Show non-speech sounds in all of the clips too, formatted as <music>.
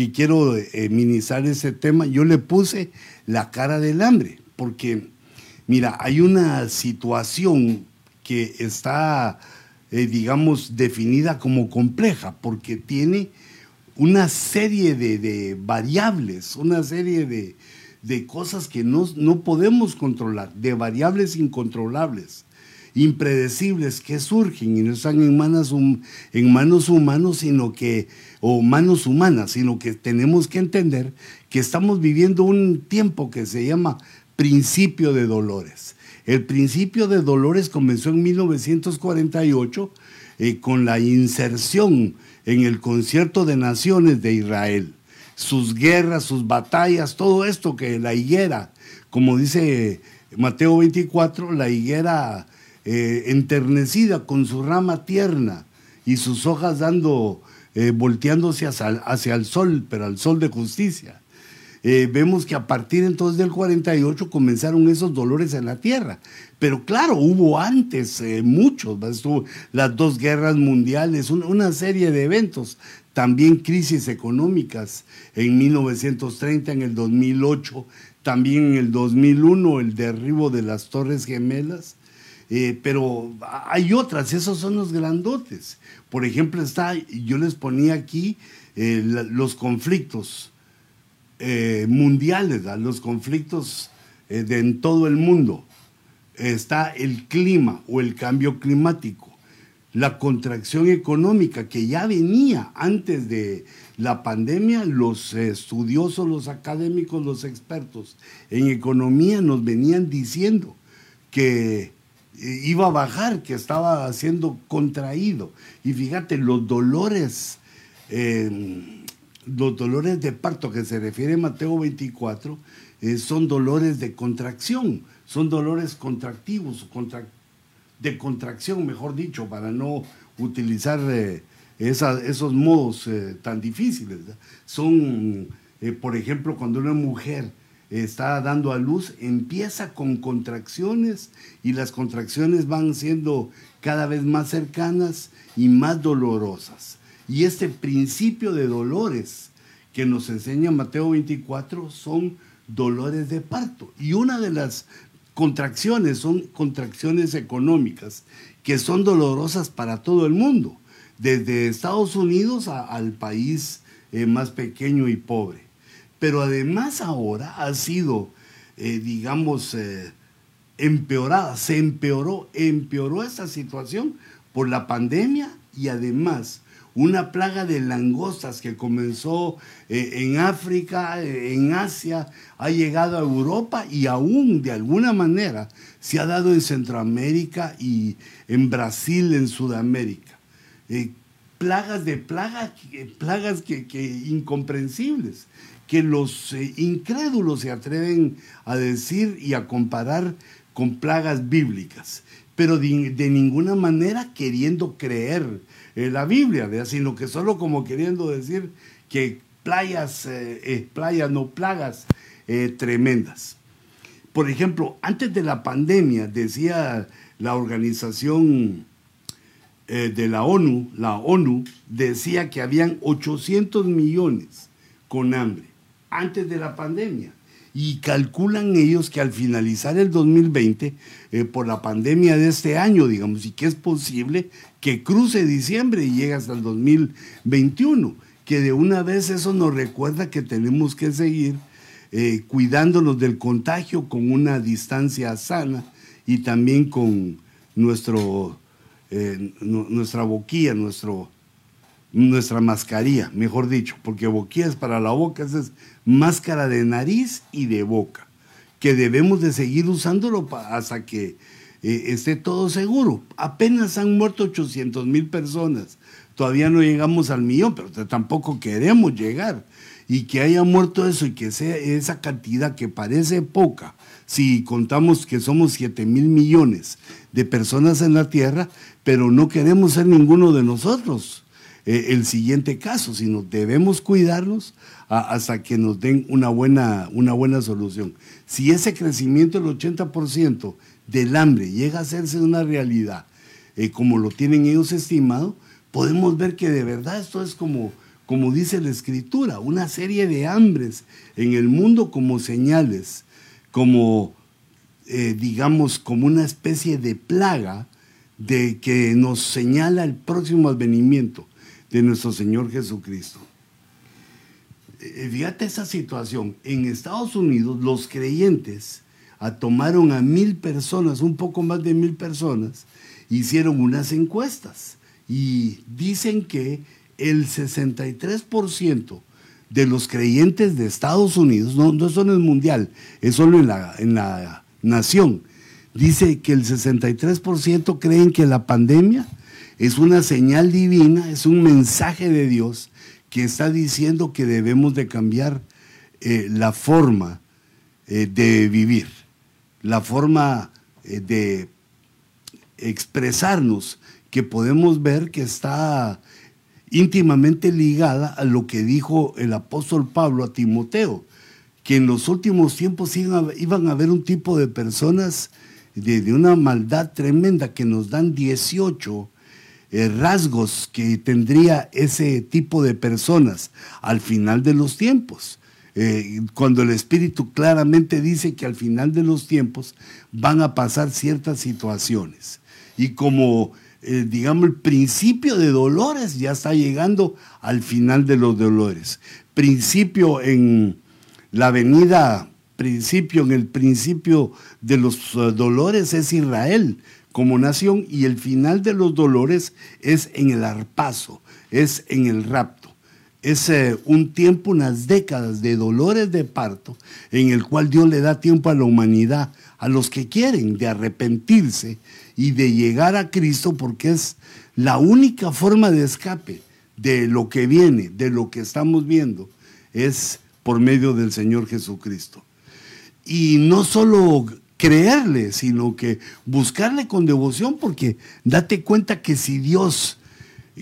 que quiero eh, minimizar ese tema, yo le puse la cara del hambre, porque mira, hay una situación que está, eh, digamos, definida como compleja, porque tiene una serie de, variables, una serie de, cosas que no, no podemos controlar, de variables incontrolables impredecibles que surgen y no están en manos, en manos humanos, sino que, o manos humanas, sino que tenemos que entender que estamos viviendo un tiempo que se llama principio de dolores. El principio de dolores comenzó en 1948 eh, con la inserción en el concierto de naciones de Israel. Sus guerras, sus batallas, todo esto que la higuera, como dice Mateo 24, la higuera eh, enternecida con su rama tierna y sus hojas dando, eh, volteándose hacia, el sol, pero al sol de justicia. Eh, vemos que a partir entonces del 48 comenzaron esos dolores en la tierra. Pero claro, hubo antes muchos, las dos guerras mundiales, una serie de eventos, también crisis económicas en 1930, en el 2008, también en el 2001 el derribo de las Torres Gemelas, eh, pero hay otras, esos son los grandotes. Por ejemplo, está, yo les ponía aquí eh, los conflictos eh, mundiales, los conflictos en todo el mundo. Está el clima o el cambio climático, la contracción económica que ya venía antes de la pandemia, los estudiosos, los académicos, los expertos en economía nos venían diciendo que iba a bajar, que estaba siendo contraído. Y fíjate, los dolores, em, los dolores de parto que se refiere Mateo 24, eh, son dolores de contracción, son dolores contractivos, de contracción, mejor dicho, para no utilizar eh, esos modos tan difíciles. Son, por ejemplo, cuando una mujer está dando a luz, empieza con contracciones y las contracciones van siendo cada vez más cercanas y más dolorosas. Y este principio de dolores que nos enseña Mateo 24 son dolores de parto. Y una de las contracciones son contracciones económicas que son dolorosas para todo el mundo, desde Estados Unidos al país eh, más pequeño y pobre. Pero además ahora ha sido, eh, digamos, eh, empeorada, se empeoró, empeoró esta situación por la pandemia y además una plaga de langostas que comenzó eh, en África, en Asia, ha llegado a Europa y aún de alguna manera se ha dado en Centroamérica y en Brasil, en Sudamérica. plagas de plagas, plagas que, incomprensibles que los eh, incrédulos se atreven a decir y a comparar con plagas bíblicas, pero de, ninguna manera queriendo creer en la Biblia, sino que solo como queriendo decir que playas, eh, eh, playas no plagas tremendas. Por ejemplo, antes de la pandemia, decía la organización de la ONU, la ONU, decía que habían 800 millones con hambre antes de la pandemia. Y calculan ellos que al finalizar el 2020, eh, por la pandemia de este año, digamos, y que es posible que cruce diciembre y llegue hasta el 2021, que de una vez eso nos recuerda que tenemos que seguir eh, cuidándonos del contagio con una distancia sana y también con nuestro, eh, nuestra boquilla, nuestro, nuestra mascarilla, mejor dicho, porque boquilla es para la boca, esa es máscara de nariz y de boca, que debemos de seguir usándolo hasta que eh, esté todo seguro. Apenas han muerto 800 mil personas, todavía no llegamos al millón, pero tampoco queremos llegar. Y que haya muerto eso y que sea esa cantidad que parece poca, si contamos que somos 7 mil millones de personas en la Tierra, pero no queremos ser ninguno de nosotros eh, el siguiente caso, sino debemos cuidarnos hasta que nos den una buena, una buena solución. Si ese crecimiento del 80% del hambre llega a hacerse una realidad, eh, como lo tienen ellos estimado, podemos ver que de verdad esto es como, como dice la escritura, una serie de hambres en el mundo como señales, como, eh, digamos, como una especie de plaga de que nos señala el próximo advenimiento de nuestro Señor Jesucristo. Eh, fíjate esa situación. En Estados Unidos los creyentes tomaron a mil personas, un poco más de mil personas, hicieron unas encuestas y dicen que el 63% de los creyentes de Estados Unidos, no, no solo en el mundial, es solo en la, en la nación, dice que el 63% creen que la pandemia es una señal divina, es un mensaje de Dios que está diciendo que debemos de cambiar eh, la forma eh, de vivir, la forma eh, de expresarnos, que podemos ver que está íntimamente ligada a lo que dijo el apóstol Pablo a Timoteo, que en los últimos tiempos iban a, haber un tipo de personas de, de, una maldad tremenda que nos dan 18 eh, rasgos que tendría ese tipo de personas al final de los tiempos. Eh, cuando el Espíritu claramente dice que al final de los tiempos van a pasar ciertas situaciones. Y como eh, digamos, el principio de dolores ya está llegando al final de los dolores. Principio en la venida, principio en el principio de los dolores es Israel como nación y el final de los dolores es en el arpazo, es en el rapto. Es eh, un tiempo, unas décadas de dolores de parto en el cual Dios le da tiempo a la humanidad, a los que quieren, de arrepentirse y de llegar a Cristo porque es la única forma de escape de lo que viene, de lo que estamos viendo, es por medio del Señor Jesucristo. Y no solo creerle, sino que buscarle con devoción, porque date cuenta que si Dios,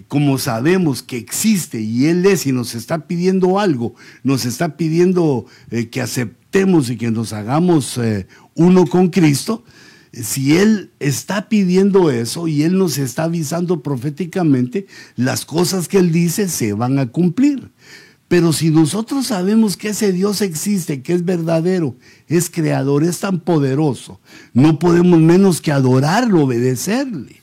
como sabemos que existe y Él es y nos está pidiendo algo, nos está pidiendo eh, que aceptemos y que nos hagamos eh, uno con Cristo, si Él está pidiendo eso y Él nos está avisando proféticamente, las cosas que Él dice se van a cumplir. Pero si nosotros sabemos que ese Dios existe, que es verdadero, es creador, es tan poderoso, no podemos menos que adorarlo, obedecerle.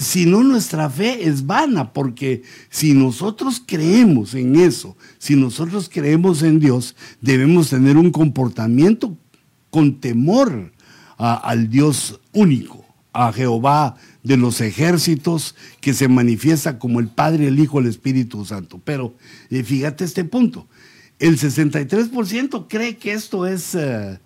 Si no, nuestra fe es vana, porque si nosotros creemos en eso, si nosotros creemos en Dios, debemos tener un comportamiento con temor al Dios único, a Jehová de los ejércitos, que se manifiesta como el Padre, el Hijo, el Espíritu Santo. Pero eh, fíjate este punto, el 63% cree que esto es, eh,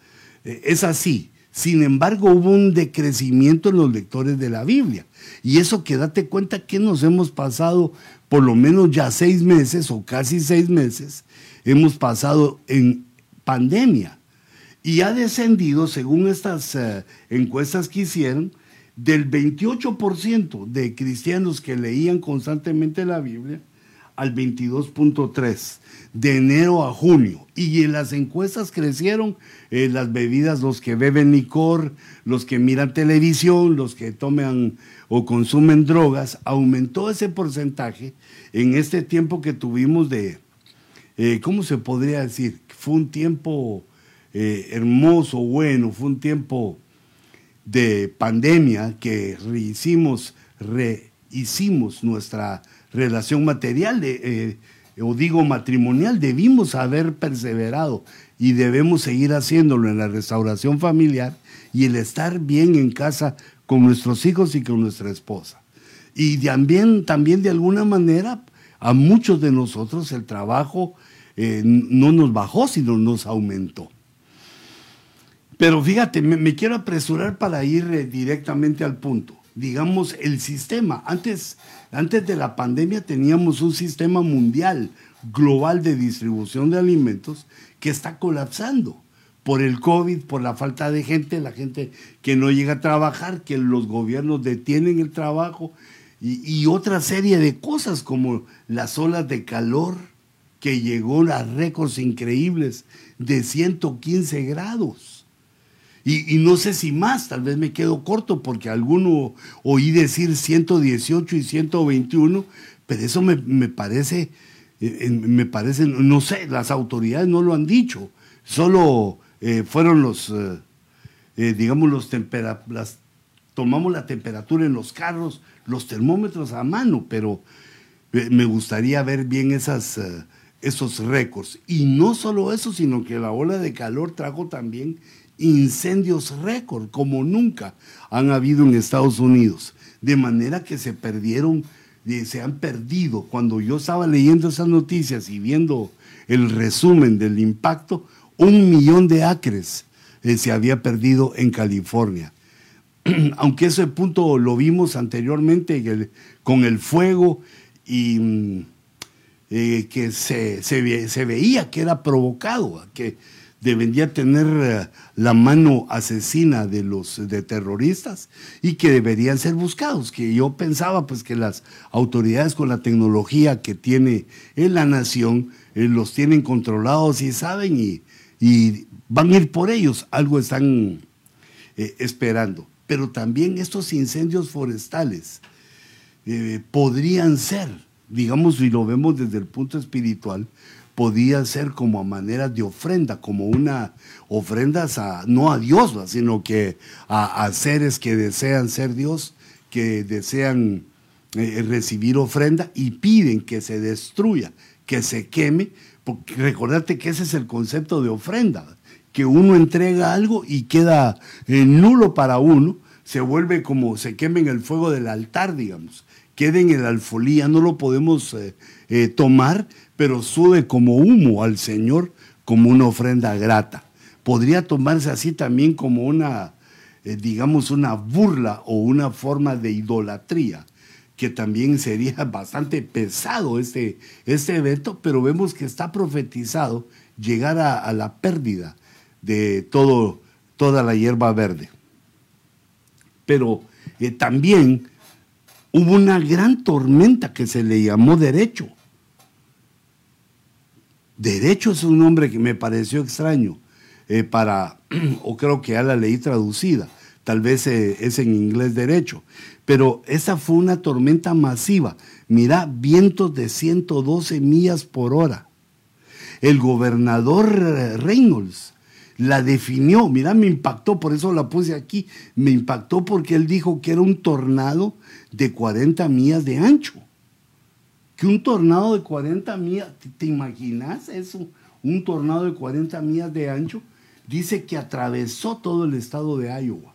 es así. Sin embargo, hubo un decrecimiento en los lectores de la Biblia. Y eso que date cuenta que nos hemos pasado por lo menos ya seis meses o casi seis meses, hemos pasado en pandemia y ha descendido, según estas eh, encuestas que hicieron, del 28% de cristianos que leían constantemente la Biblia al 22.3 de enero a junio. Y en las encuestas crecieron eh, las bebidas, los que beben licor, los que miran televisión, los que toman o consumen drogas, aumentó ese porcentaje en este tiempo que tuvimos de, eh, ¿cómo se podría decir? Fue un tiempo eh, hermoso, bueno, fue un tiempo de pandemia que rehicimos, nuestra relación material, eh, o digo matrimonial, debimos haber perseverado y debemos seguir haciéndolo en la restauración familiar y el estar bien en casa con nuestros hijos y con nuestra esposa. Y también, también de alguna manera, a muchos de nosotros el trabajo eh, no nos bajó, sino nos aumentó. Pero fíjate, me, quiero apresurar para ir eh, directamente al punto. Digamos, el sistema. Antes, antes de la pandemia teníamos un sistema mundial, global de distribución de alimentos que está colapsando por el COVID, por la falta de gente, la gente que no llega a trabajar, que los gobiernos detienen el trabajo y, y otra serie de cosas como las olas de calor que llegó a récords increíbles de 115 grados y, no sé si más, tal vez me quedo corto porque alguno oí decir 118 y 121, pero eso me, parece eh, me parece, no sé, las autoridades no lo han dicho, solo fueron los, digamos, los tomamos la temperatura en los carros, los termómetros a mano, pero me gustaría ver bien esas, esos récords. Y no solo eso, sino que la ola de calor trajo también incendios récord, como nunca han habido en Estados Unidos. De manera que se perdieron, eh, se han perdido. Cuando yo estaba leyendo esas noticias y viendo el resumen del impacto, un millón de acres eh, se había perdido en California. <clears throat> Aunque ese punto lo vimos anteriormente con el fuego y mm, eh, que se, se, veía que era provocado, que debería tener eh, la mano asesina de los de terroristas y que deberían ser buscados, que yo pensaba pues que las autoridades con la tecnología que tiene en la nación eh, los tienen controlados y saben y, y, van a ir por ellos, algo están esperando. Pero también estos incendios forestales podrían ser digamos, si lo vemos desde el punto espiritual, podía ser como a manera de ofrenda, como una ofrenda a, no a Dios, sino que a, seres que desean ser Dios, que desean eh, recibir ofrenda y piden que se destruya, que se queme, porque recordate que ese es el concepto de ofrenda, que uno entrega algo y queda eh, nulo para uno, se vuelve como se queme en el fuego del altar, digamos quede en el alfolía, no lo podemos eh, tomar, pero sube como humo al Señor como una ofrenda grata. Podría tomarse así también como una, eh, digamos, una burla o una forma de idolatría, que también sería <laughs> bastante pesado este, este evento, pero vemos que está profetizado llegar a, la pérdida de todo, toda la hierba verde. Pero también hubo una gran tormenta que se le llamó derecho. Derecho es un nombre que me pareció extraño eh, para, <clears throat> o creo que ya la leí traducida, tal vez eh, es en inglés derecho, pero esa fue una tormenta masiva. Mira, vientos de 112 millas por hora. El gobernador Reynolds la definió, mira, me impactó, por eso la puse aquí, me impactó porque él dijo que era un tornado de 40 millas de ancho. Que un tornado de 40 millas, ¿te, imaginas eso? Un tornado de 40 millas de ancho, dice que atravesó todo el estado de Iowa.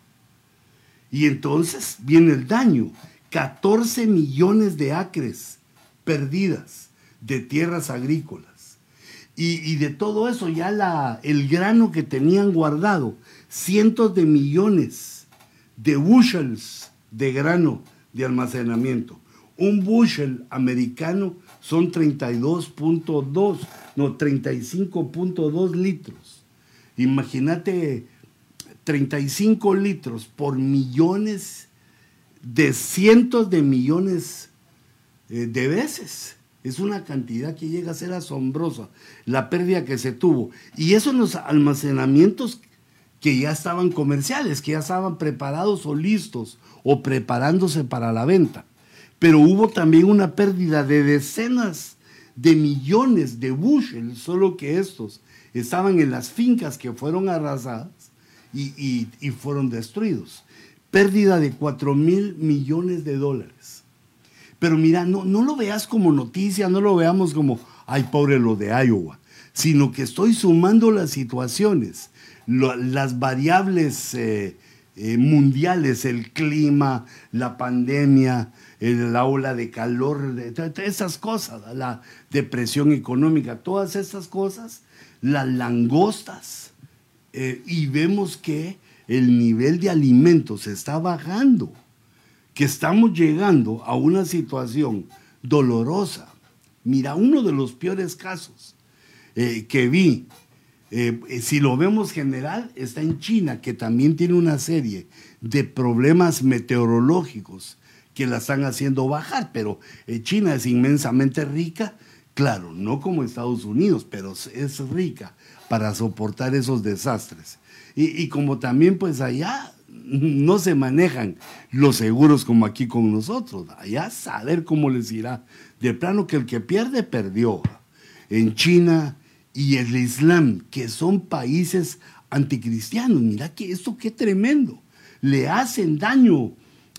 Y entonces viene el daño, 14 millones de acres perdidas de tierras agrícolas y, de todo eso, ya el grano que tenían guardado, cientos de millones de bushels de grano de almacenamiento. Un bushel americano son 32.2, no, 35.2 litros. Imagínate 35 litros por millones de cientos de millones eh, de veces. Es una cantidad que llega a ser asombrosa, la pérdida que se tuvo. Y eso en los almacenamientos que ya estaban comerciales, que ya estaban preparados o listos o preparándose para la venta. Pero hubo también una pérdida de decenas de millones de bushels, solo que estos estaban en las fincas que fueron arrasadas y, y fueron destruidos. Pérdida de 4 mil millones de dólares. Pero mira, no, no lo veas como noticia, no lo veamos como, ay, pobre lo de Iowa, sino que estoy sumando las situaciones, las variables eh, eh, mundiales, el clima, la pandemia, la ola de calor, esas cosas, la depresión económica, todas esas cosas, las langostas, eh, y vemos que el nivel de alimentos está bajando que estamos llegando a una situación dolorosa. Mira, uno de los peores casos eh, que vi, eh, si lo vemos general, está en China, que también tiene una serie de problemas meteorológicos que la están haciendo bajar, pero eh, China es inmensamente rica, claro, no como Estados Unidos, pero es rica para soportar esos desastres. Y, y como también pues allá no se manejan los seguros como aquí con nosotros. Allá saber cómo les irá. De plano que el que pierde, perdió. En China y el Islam, que son países anticristianos. Mira que esto qué tremendo. Le hacen daño,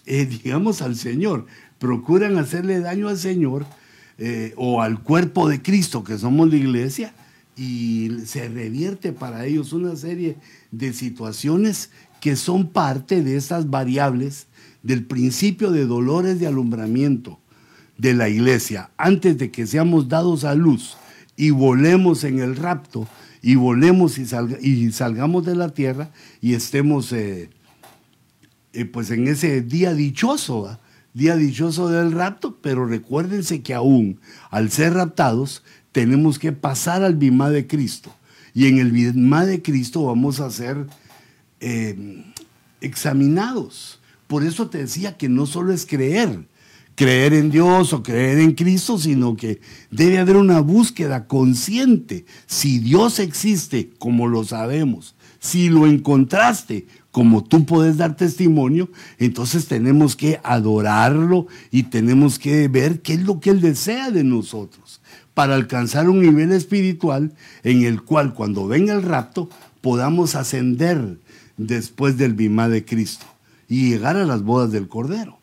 eh, <laughs> digamos, al Señor. Procuran hacerle daño al Señor eh, o al cuerpo de Cristo, que somos la iglesia, y se revierte para ellos una serie de situaciones que son parte de esas variables del principio de dolores de alumbramiento de la iglesia antes de que seamos dados a luz y volemos en el rapto y volemos y, y salgamos de la tierra y estemos eh, eh, pues en ese día dichoso, día dichoso del rapto, pero recuérdense que aún al ser raptados tenemos que pasar al bimá de Cristo. Y en el bimá de Cristo vamos a ser eh, examinados. Por eso te decía que no solo es creer, creer en Dios o creer en Cristo, sino que debe haber una búsqueda consciente. Si Dios existe, como lo sabemos, si lo encontraste, como tú puedes dar testimonio, entonces tenemos que adorarlo y tenemos que ver qué es lo que Él desea de nosotros para alcanzar un nivel espiritual en el cual cuando venga el rapto podamos ascender después del bimá de Cristo y llegar a las bodas del Cordero.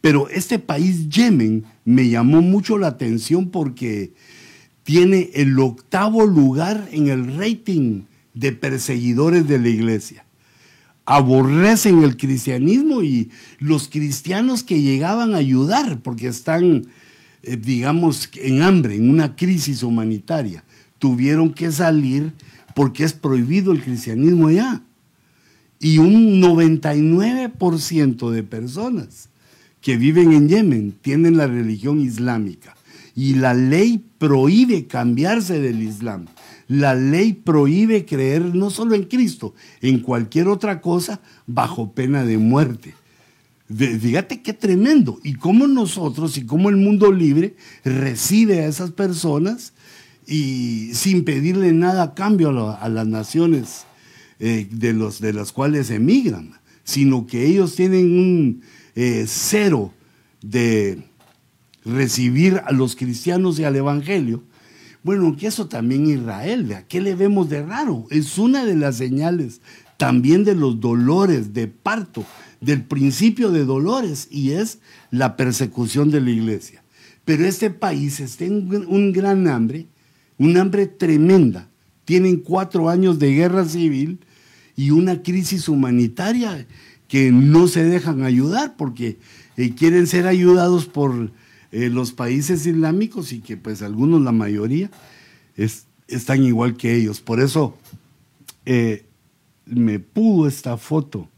Pero este país, Yemen, me llamó mucho la atención porque tiene el octavo lugar en el rating de perseguidores de la iglesia. Aborrecen el cristianismo y los cristianos que llegaban a ayudar porque están eh, digamos, en hambre, en una crisis humanitaria, tuvieron que salir porque es prohibido el cristianismo allá. Y un 99% de personas que viven en Yemen tienen la religión islámica. Y la ley prohíbe cambiarse del Islam. La ley prohíbe creer no solo en Cristo, en cualquier otra cosa bajo pena de muerte. Fíjate qué tremendo. Y cómo nosotros y cómo el mundo libre recibe a esas personas y sin pedirle nada a cambio a, las naciones eh, de, los, de las cuales emigran, sino que ellos tienen un eh, cero de recibir a los cristianos y al evangelio. Bueno, que eso también Israel, ¿a qué le vemos de raro? Es una de las señales también de los dolores de parto del principio de dolores y es la persecución de la iglesia. Pero este país está en un gran hambre, un hambre tremenda. Tienen cuatro años de guerra civil y una crisis humanitaria que no se dejan ayudar porque eh, quieren ser ayudados por eh, los países islámicos y que pues algunos, la mayoría, están igual que ellos. Por eso eh, me pudo esta foto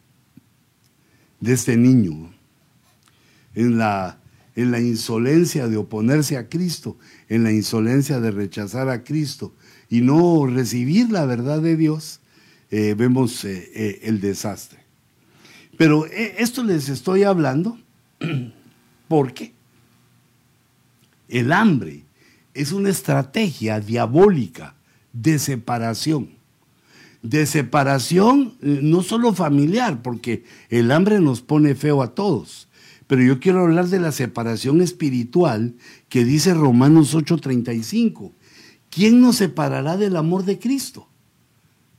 de este niño, en la, en la insolencia de oponerse a Cristo, en la insolencia de rechazar a Cristo y no recibir la verdad de Dios, vemos el desastre. Pero esto les estoy hablando <clears throat> porque el hambre es una estrategia diabólica de separación de separación, eh, no solo familiar, porque el hambre nos pone feo a todos, pero yo quiero hablar de la separación espiritual que dice Romanos 8:35. ¿Quién nos separará del amor de Cristo?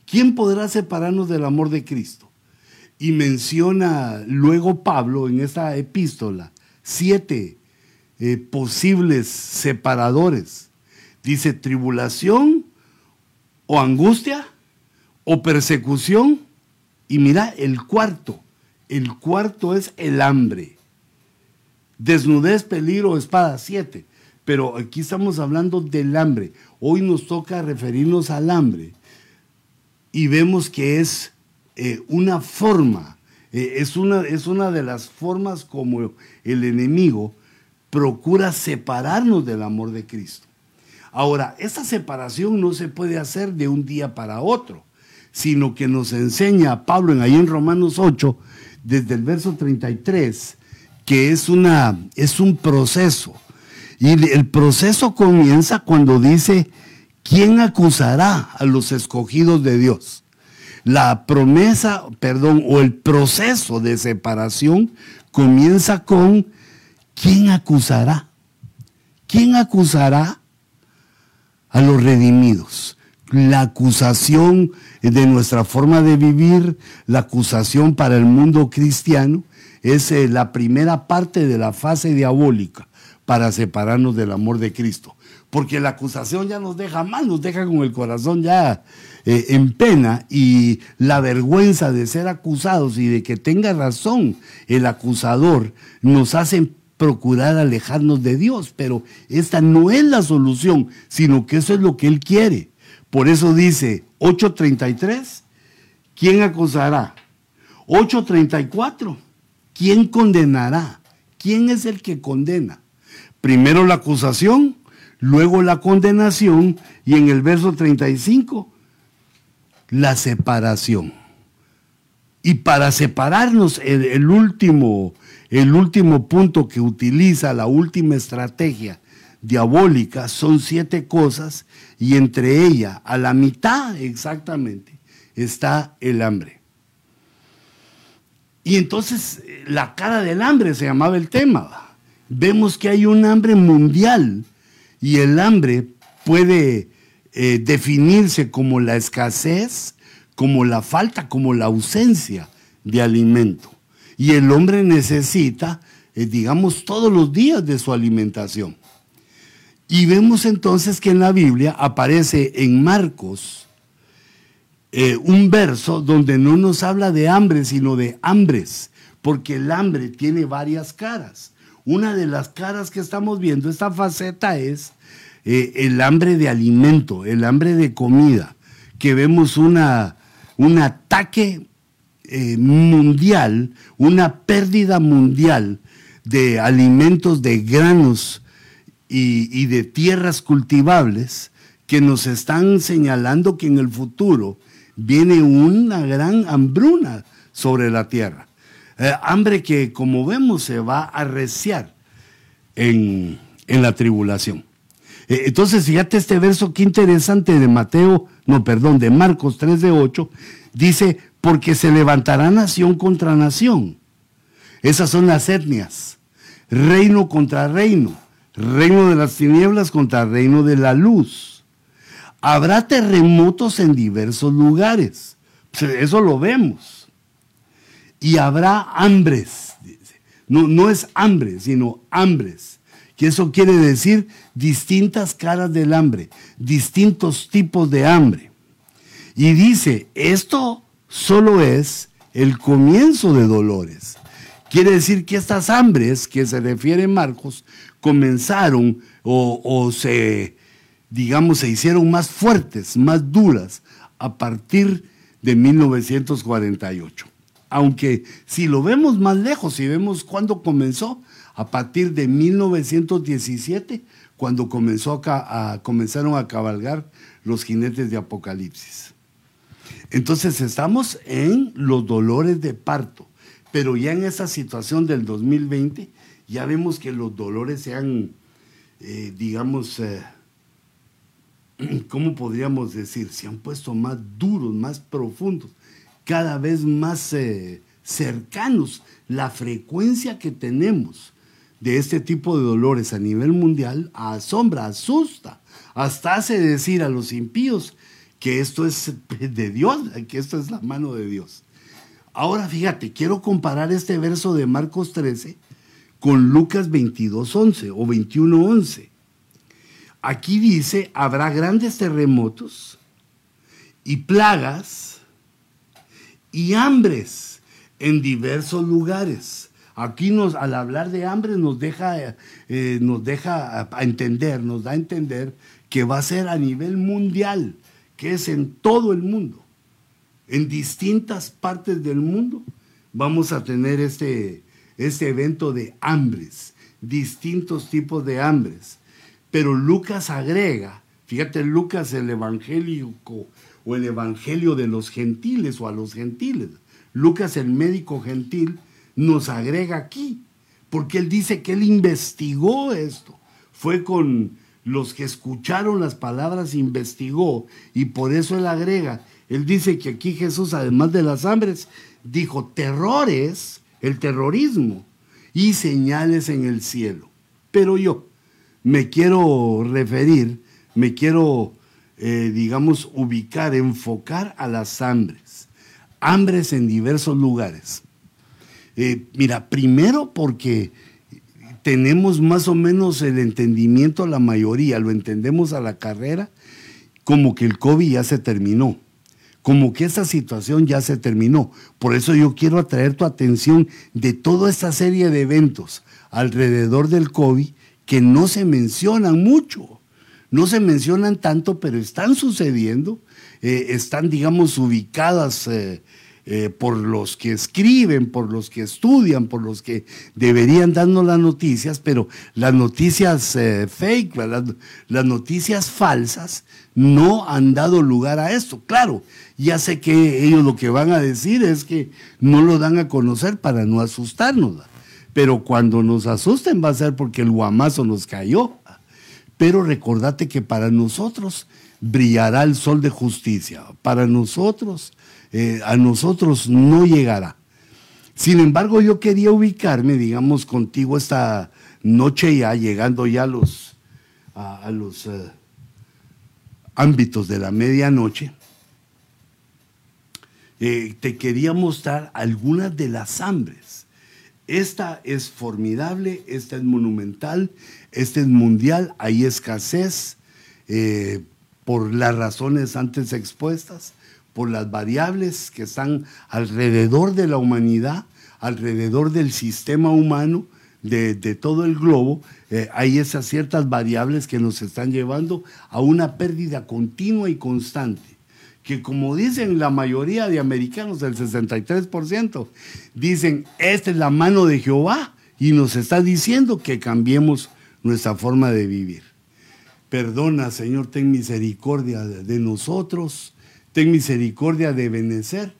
¿Quién podrá separarnos del amor de Cristo? Y menciona luego Pablo en esta epístola siete eh, posibles separadores. Dice tribulación o angustia o persecución. Y mira, el cuarto, el cuarto es el hambre. Desnudez, peligro, espada, siete. Pero aquí estamos hablando del hambre. Hoy nos toca referirnos al hambre. Y vemos que es eh, una forma, eh, es, una, es una de las formas como el enemigo procura separarnos del amor de Cristo. Ahora, esta separación no se puede hacer de un día para otro sino que nos enseña Pablo en ahí en Romanos 8, desde el verso 33, que es, una, es un proceso. Y el proceso comienza cuando dice, ¿quién acusará a los escogidos de Dios? La promesa, perdón, o el proceso de separación comienza con ¿quién acusará? ¿Quién acusará a los redimidos? La acusación de nuestra forma de vivir, la acusación para el mundo cristiano, es eh, la primera parte de la fase diabólica para separarnos del amor de Cristo. Porque la acusación ya nos deja mal, nos deja con el corazón ya eh, en pena y la vergüenza de ser acusados y de que tenga razón el acusador nos hace procurar alejarnos de Dios, pero esta no es la solución, sino que eso es lo que Él quiere. Por eso dice 8.33, ¿quién acusará? 8.34, ¿quién condenará? ¿Quién es el que condena? Primero la acusación, luego la condenación y en el verso 35, la separación. Y para separarnos, el último el último punto que utiliza la última estrategia diabólica son siete cosas y entre ellas, a la mitad exactamente, está el hambre. Y entonces la cara del hambre se llamaba el tema. Vemos que hay un hambre mundial y el hambre puede eh, definirse como la escasez, como la falta, como la ausencia de alimento. Y el hombre necesita, eh, digamos, todos los días de su alimentación. Y vemos entonces que en la Biblia aparece en Marcos eh, un verso donde no nos habla de hambre, sino de hambres, porque el hambre tiene varias caras. Una de las caras que estamos viendo, esta faceta es eh, el hambre de alimento, el hambre de comida, que vemos una, un ataque eh, mundial, una pérdida mundial de alimentos, de granos y, de tierras cultivables que nos están señalando que en el futuro viene una gran hambruna sobre la tierra. Eh, hambre que, como vemos, se va a arreciar en, en la tribulación. Eh, entonces, fíjate este verso, qué interesante de Mateo, no, perdón, de Marcos 3 de 8, dice, porque se levantará nación contra nación. Esas son las etnias. Reino contra reino. Reino de las tinieblas contra reino de la luz. Habrá terremotos en diversos lugares. Eso lo vemos. Y habrá hambres. No, no es hambre, sino hambres. Que eso quiere decir distintas caras del hambre, distintos tipos de hambre. Y dice, esto solo es el comienzo de dolores. Quiere decir que estas hambres que se refiere Marcos comenzaron o, o, se, digamos, se hicieron más fuertes, más duras a partir de 1948. Aunque si lo vemos más lejos, si vemos cuándo comenzó, a partir de 1917, cuando comenzaron a cabalgar los jinetes de Apocalipsis. Entonces estamos en los dolores de parto, pero ya en esa situación del 2020 ya vemos que los dolores se han, eh, digamos, eh, <clears throat> ¿cómo podríamos decir? Se han puesto más duros, más profundos, cada vez más eh, cercanos. La frecuencia que tenemos de este tipo de dolores a nivel mundial asombra, asusta, hasta hace decir a los impíos que esto es de Dios, que esto es la mano de Dios. Ahora fíjate, quiero comparar este verso de Marcos 13 con Lucas 22.11 o 21.11. Aquí dice, habrá grandes terremotos y plagas y hambres en diversos lugares. Aquí nos, al hablar de hambre nos deja, eh, nos deja a entender, nos da a entender que va a ser a nivel mundial que es en todo el mundo, en distintas partes del mundo, vamos a tener este, este evento de hambres, distintos tipos de hambres. Pero Lucas agrega, fíjate Lucas el evangelio o el evangelio de los gentiles o a los gentiles. Lucas el médico gentil nos agrega aquí, porque él dice que él investigó esto. Fue con los que escucharon las palabras investigó y por eso él agrega Él dice que aquí Jesús, además de las hambres, dijo terrores, el terrorismo, y señales en el cielo. Pero yo me quiero referir, me quiero, eh, digamos, ubicar, enfocar a las hambres. Hambres en diversos lugares. Eh, mira, primero porque tenemos más o menos el entendimiento, la mayoría, lo entendemos a la carrera, como que el COVID ya se terminó, como que esa situación ya se terminó. Por eso yo quiero atraer tu atención de toda esta serie de eventos alrededor del COVID que no se mencionan mucho, no se mencionan tanto, pero están sucediendo, eh, están, digamos, ubicadas eh, eh, por los que escriben, por los que estudian, por los que deberían darnos las noticias, pero las noticias fake, las, noticias falsas no han dado lugar a esto. Claro, ya sé que ellos lo que van a decir es que no lo dan a conocer para no asustarnos, pero cuando nos asusten va a ser porque el guamazo nos cayó. Pero recordate que para nosotros brillará el sol de justicia, para nosotros eh, a nosotros no llegará. Sin embargo, yo quería ubicarme, digamos, contigo esta noche ya, llegando ya a los, a, los eh, ámbitos de la medianoche. Eh, te quería mostrar algunas de las hambres. Esta es formidable, esta es monumental, esta es mundial, hay escasez por las razones antes expuestas por las variables que están alrededor de la humanidad, alrededor del sistema humano, de, todo el globo, eh, hay esas ciertas variables que nos están llevando a una pérdida continua y constante. Que como dicen la mayoría de americanos, el 63%, dicen, esta es la mano de Jehová y nos está diciendo que cambiemos nuestra forma de vivir. Perdona, Señor, ten misericordia de nosotros ten misericordia de Benecer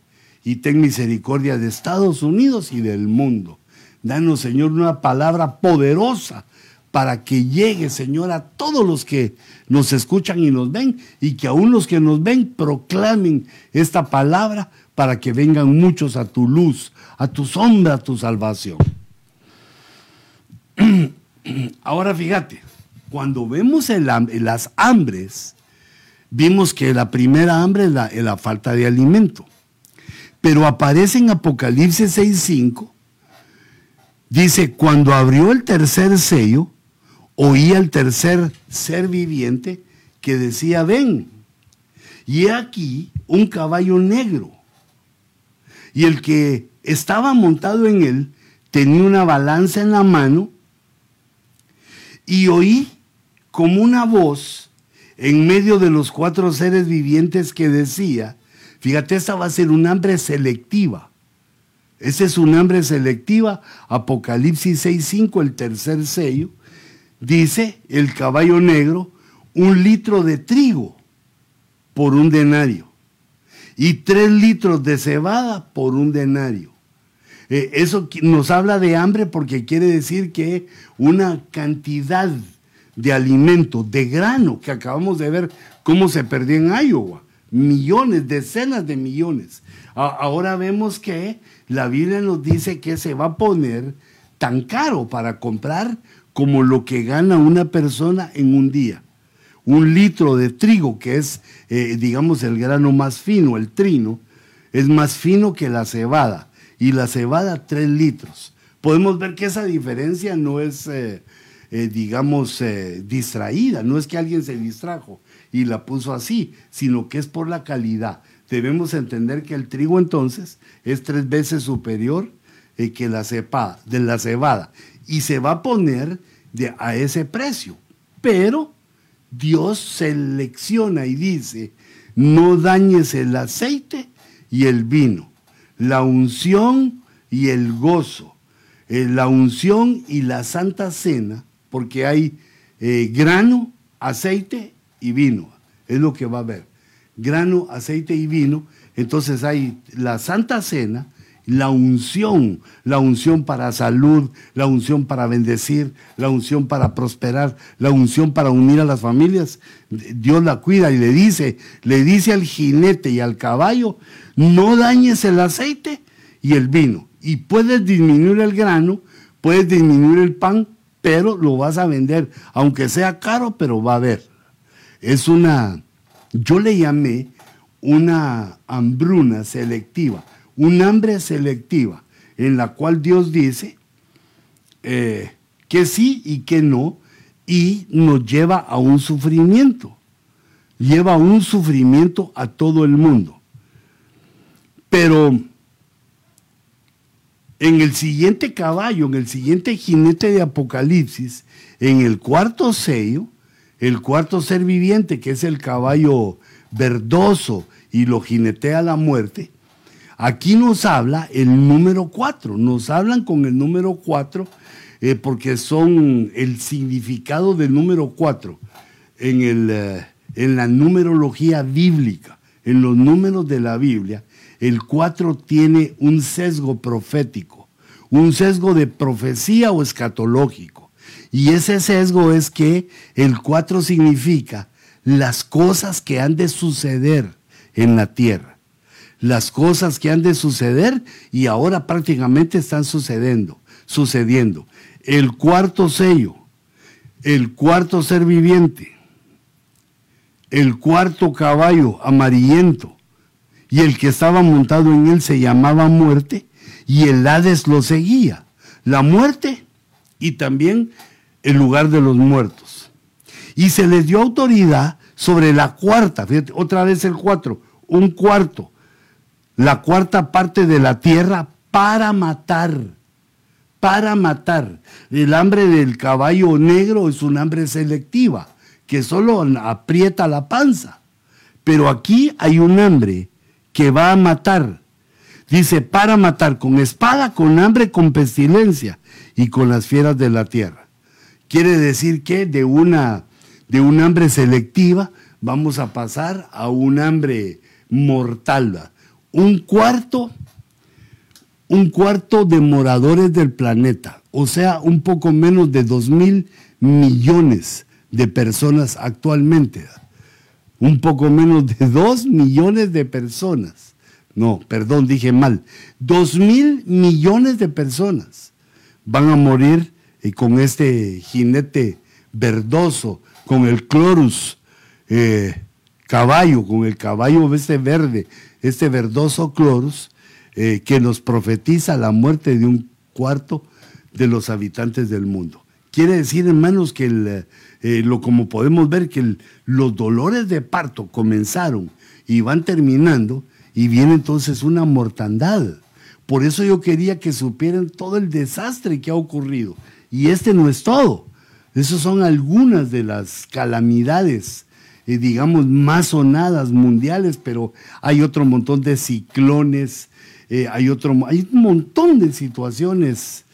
y ten misericordia de Estados Unidos y del mundo. Danos, Señor, una palabra poderosa para que llegue, Señor, a todos los que nos escuchan y nos ven y que aún los que nos ven proclamen esta palabra para que vengan muchos a tu luz, a tu sombra, a tu salvación. <clears throat> Ahora fíjate, cuando vemos las hambres, vimos que la primera hambre es la, falta de alimento. Pero aparece en Apocalipsis 6.5, dice, cuando abrió el tercer sello, oí al tercer ser viviente que decía, ven. Y aquí un caballo negro. Y el que estaba montado en él tenía una balanza en la mano y oí como una voz en medio de los cuatro seres vivientes que decía, fíjate, esta va a ser un hambre selectiva. Ese es un hambre selectiva. Apocalipsis 6.5, el tercer sello, dice el caballo negro, un litro de trigo por un denario y tres litros de cebada por un denario. Eh, eso nos habla de hambre porque quiere decir que una cantidad de alimento, de grano, que acabamos de ver cómo se perdió en Iowa. Millones, decenas de millones. ahora vemos que la Biblia nos dice que se va a poner tan caro para comprar como lo que gana una persona en un día. Un litro de trigo, que es, eh, digamos, el grano más fino, el trino, es más fino que la cebada. Y la cebada, tres litros. Podemos ver que esa diferencia no es eh, eh, digamos, distraída. No es que alguien se distrajo y la puso así, sino que es por la calidad. Debemos entender que el trigo entonces es tres veces superior que la cepa, de la cebada y se va a poner a ese precio. Pero Dios selecciona y dice, no dañes el aceite y el vino, la unción y el gozo, la unción y la santa cena porque hay eh, grano, aceite y vino. Es lo que va a haber. Grano, aceite y vino. Entonces hay la Santa Cena la unción, la unción para salud, la unción para bendecir, la unción para prosperar, la unción para unir a las familias. Dios la cuida y le dice, le dice al jinete y al caballo, no dañes el aceite y el vino. Y puedes disminuir el grano, puedes disminuir el pan, pero lo vas a vender, aunque sea caro, pero va a haber. Es una, yo le llamé una hambruna selectiva un hambre selectiva en la cual Dios dice eh, que sí y que no y nos lleva a un sufrimiento. Lleva un sufrimiento a todo el mundo. Pero en el siguiente caballo, en el siguiente jinete de Apocalipsis, en el cuarto sello, el cuarto ser viviente, que es el caballo verdoso y lo jinetea la muerte, Aquí nos habla el número 4, nos hablan con el número 4 eh, porque son el significado del número 4 en, eh, en la numerología bíblica, en los números de la Biblia. El 4 tiene un sesgo profético, un sesgo de profecía o escatológico. Y ese sesgo es que el 4 significa las cosas que han de suceder en la tierra las cosas que han de suceder y ahora prácticamente están sucediendo, sucediendo. El cuarto sello, el cuarto ser viviente, el cuarto caballo amarillento y el que estaba montado en él se llamaba muerte y el Hades lo seguía. La muerte y también el lugar de los muertos. Y se les dio autoridad sobre la cuarta, fíjate, otra vez el cuatro, un cuarto, la cuarta parte de la tierra para matar, para matar. El hambre del caballo negro es un hambre selectiva, que solo aprieta la panza. Pero aquí hay un hambre que va a matar. Dice, para matar con espada, con hambre, con pestilencia y con las fieras de la tierra. Quiere decir que de una de un hambre selectiva vamos a pasar a un hambre mortal un cuarto, un cuarto de moradores del planeta, o sea, un poco menos de dos mil millones de personas actualmente. Un poco menos de <laughs> dos millones de personas. No, perdón, dije mal. Dos mil millones de personas van a morir con este jinete verdoso, con el clorus eh, caballo, con el caballo este verde, este verdoso clorus, eh, que nos profetiza la muerte de un cuarto de los habitantes del mundo. Quiere decir, hermanos, que el, eh, lo, como podemos ver, que los dolores de parto comenzaron y van terminando y viene entonces una mortandad. Por eso yo quería que supieran todo el desastre que ha ocurrido. Y este no es todo. Esas son algunas de las calamidades eh, digamos, más sonadas mundiales, pero hay otro montón de ciclones, eh, hay, otro, hay un montón de situaciones,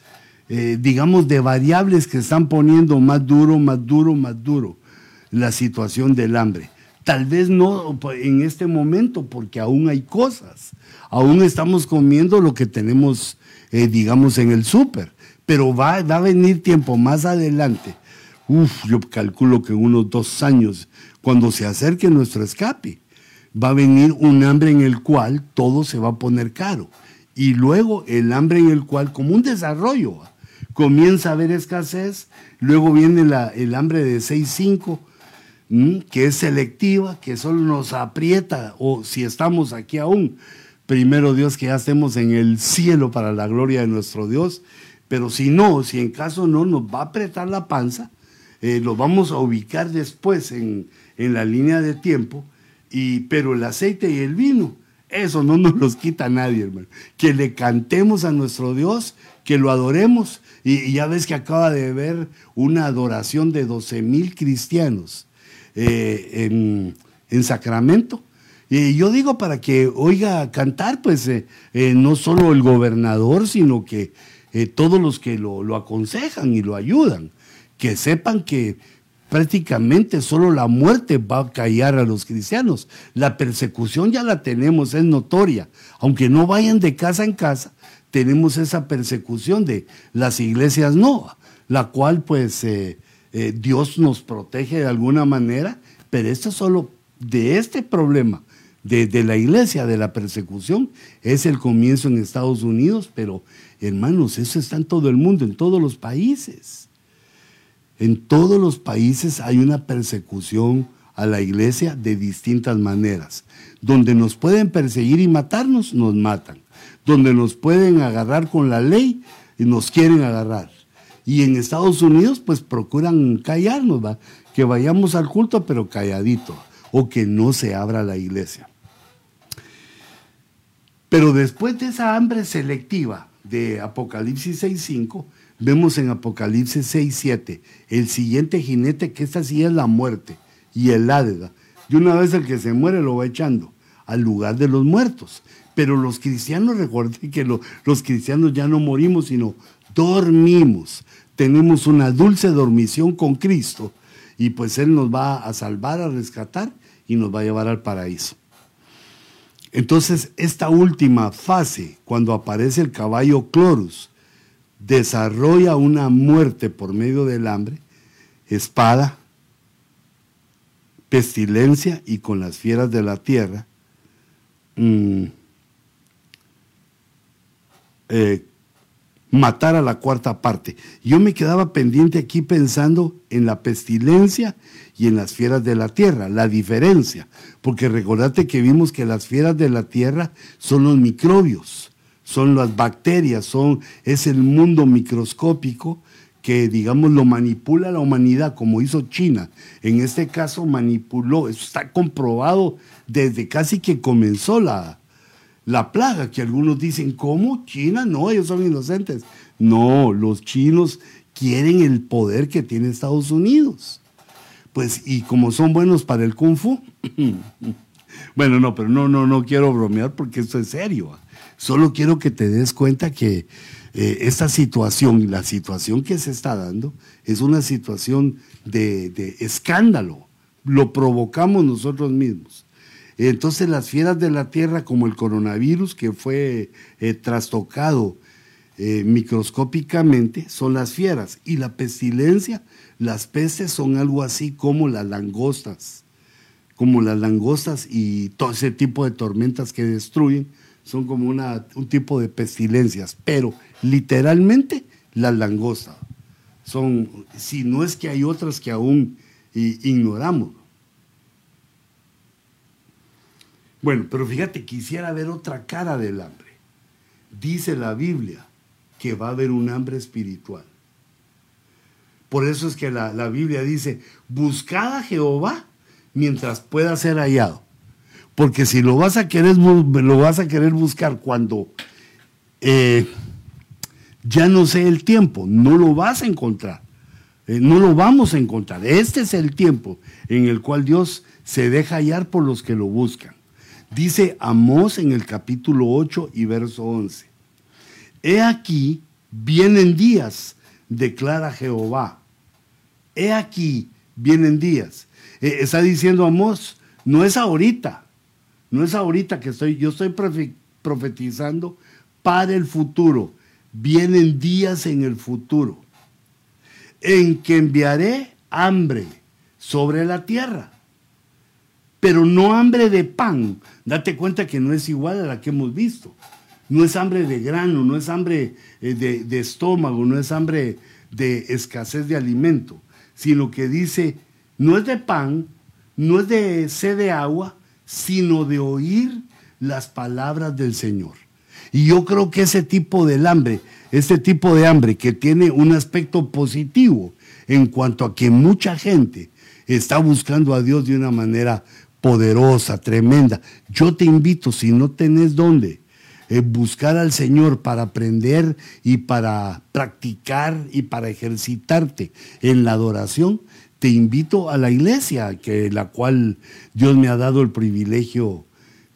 eh, digamos, de variables que están poniendo más duro, más duro, más duro la situación del hambre. Tal vez no en este momento, porque aún hay cosas. Aún estamos comiendo lo que tenemos, digamos, en el súper. Pero va, va a venir tiempo más adelante. Uf, yo calculo que unos dos años cuando se acerque nuestro escape, va a venir un hambre en el cual todo se va a poner caro. Y luego el hambre en el cual, como un desarrollo, comienza a haber escasez, luego viene el hambre de 6.5, que es selectiva, que solo nos aprieta, o si estamos aquí aún, primero Dios que ya estemos en el cielo para la gloria de nuestro Dios, pero si no, si en caso no, nos va a apretar la panza, eh, lo vamos a ubicar después en, en la línea de tiempo, y, pero el aceite y el vino, eso no nos los quita nadie, hermano. Que le cantemos a nuestro Dios, que lo adoremos. Y, ya ves que acaba de haber una adoración de 12 mil cristianos eh, en, Sacramento. Y yo digo para que oiga cantar, pues eh, eh, no solo el gobernador, sino que todos los que lo, lo aconsejan y lo ayudan, que sepan que prácticamente solo la muerte va a callar a los cristianos. La persecución ya la tenemos, es notoria. Aunque no vayan de casa en casa, tenemos esa persecución de las iglesias no, la cual pues eh, eh, Dios nos protege de alguna manera, pero esto solo de este problema de, de, la iglesia, de la persecución, es el comienzo en Estados Unidos, pero hermanos, eso está en todo el mundo, en todos los países. En todos los países hay una persecución a la iglesia de distintas maneras. Donde nos pueden perseguir y matarnos, nos matan. Donde nos pueden agarrar con la ley nos quieren agarrar. Y en Estados Unidos, pues procuran callarnos, que vayamos al culto, pero calladito, o que no se abra la iglesia. Pero después de esa hambre selectiva de Apocalipsis 6.5, vemos en Apocalipsis 6.7 el siguiente jinete, que esta sí es la muerte y el Hades. Y una vez el que se muere lo va echando al lugar de los muertos. Pero los cristianos, <laughs> recuerden que los cristianos ya no morimos, sino dormimos. Tenemos una dulce dormición con Cristo y pues Él nos va a salvar, a rescatar y nos va a llevar al paraíso. Entonces, esta última fase, cuando aparece el caballo Clorus, desarrolla una muerte por medio del hambre, espada, pestilencia y con las fieras de la tierra, mm, eh, matar a la cuarta parte. Yo me quedaba pendiente aquí pensando en la pestilencia y en las fieras de la tierra, la diferencia, porque recordate que vimos que las fieras de la tierra son los microbios, son las bacterias, son, es el mundo microscópico que, digamos, lo manipula la humanidad, como hizo China. En este caso manipuló, eso está comprobado desde casi que comenzó la, la plaga, que algunos dicen, ¿cómo? China, no, ellos son inocentes. No, los chinos quieren el poder que tiene Estados Unidos. Pues, y como son buenos para el kung fu, <clears throat> bueno, no, pero no, no, no quiero bromear porque esto es serio. Solo quiero que te des cuenta que eh, esta situación, la situación que se está dando, es una situación de, escándalo. Lo provocamos nosotros mismos. Entonces las fieras de la tierra, como el coronavirus que fue eh, trastocado eh, microscópicamente, son las fieras. Y la pestilencia, las pestes son algo así como las langostas, como las langostas y todo ese tipo de tormentas que destruyen, son como una, un tipo de pestilencias, pero literalmente las langostas. Son, si no es que hay otras que aún ignoramos. Bueno, pero fíjate, quisiera ver otra cara del hambre. Dice la Biblia que va a haber un hambre espiritual. Por eso es que la, Biblia dice, buscad a Jehová mientras pueda ser hallado. Porque si lo vas a querer, lo vas a querer buscar cuando eh, ya no sé el tiempo, no lo vas a encontrar. Eh, no lo vamos a encontrar. Este es el tiempo en el cual Dios se deja hallar por los que lo buscan. Dice Amós en el capítulo 8 y verso 11. He aquí, vienen días, declara Jehová. He aquí, vienen días. Eh, está diciendo Amós, no es ahorita, no es ahorita que estoy, yo estoy profetizando para el futuro. Vienen días en el futuro en que enviaré hambre sobre la tierra pero no hambre de pan. Date cuenta que no es igual a la que hemos visto. No es hambre de grano, no es hambre eh, de, estómago, no es hambre de escasez de alimento, sino que dice, no es de pan, no es de sed de agua, sino de oír las palabras del Señor. Y yo creo que ese tipo de hambre, este tipo de hambre que tiene un aspecto positivo en cuanto a que mucha gente está buscando a Dios de una manera poderosa, tremenda. Yo te invito, si no tenés dónde, eh, buscar al Señor para aprender y para practicar y para ejercitarte en la adoración, te invito a la iglesia, que la cual Dios me ha dado el privilegio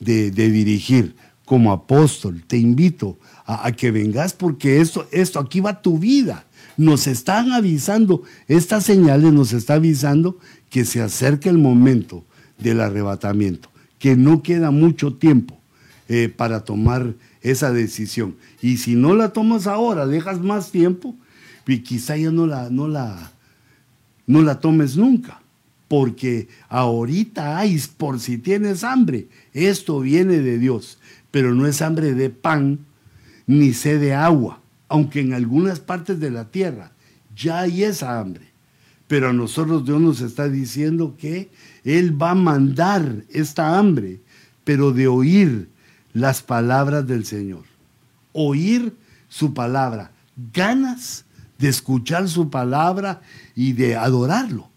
de, dirigir como apóstol. Te invito a, que vengas porque esto, esto, aquí va tu vida. Nos están avisando, estas señales nos está avisando que se acerca el momento del arrebatamiento, que no queda mucho tiempo eh, para tomar esa decisión. Y si no la tomas ahora, dejas más tiempo, y quizá ya no la, no la, no la tomes nunca. Porque ahorita hay, por si tienes hambre, esto viene de Dios, pero no es hambre de pan ni sed de agua, aunque en algunas partes de la tierra ya hay esa hambre. Pero a nosotros Dios nos está diciendo que Él va a mandar esta hambre, pero de oír las palabras del Señor. Oír su palabra. Ganas de escuchar su palabra y de adorarlo.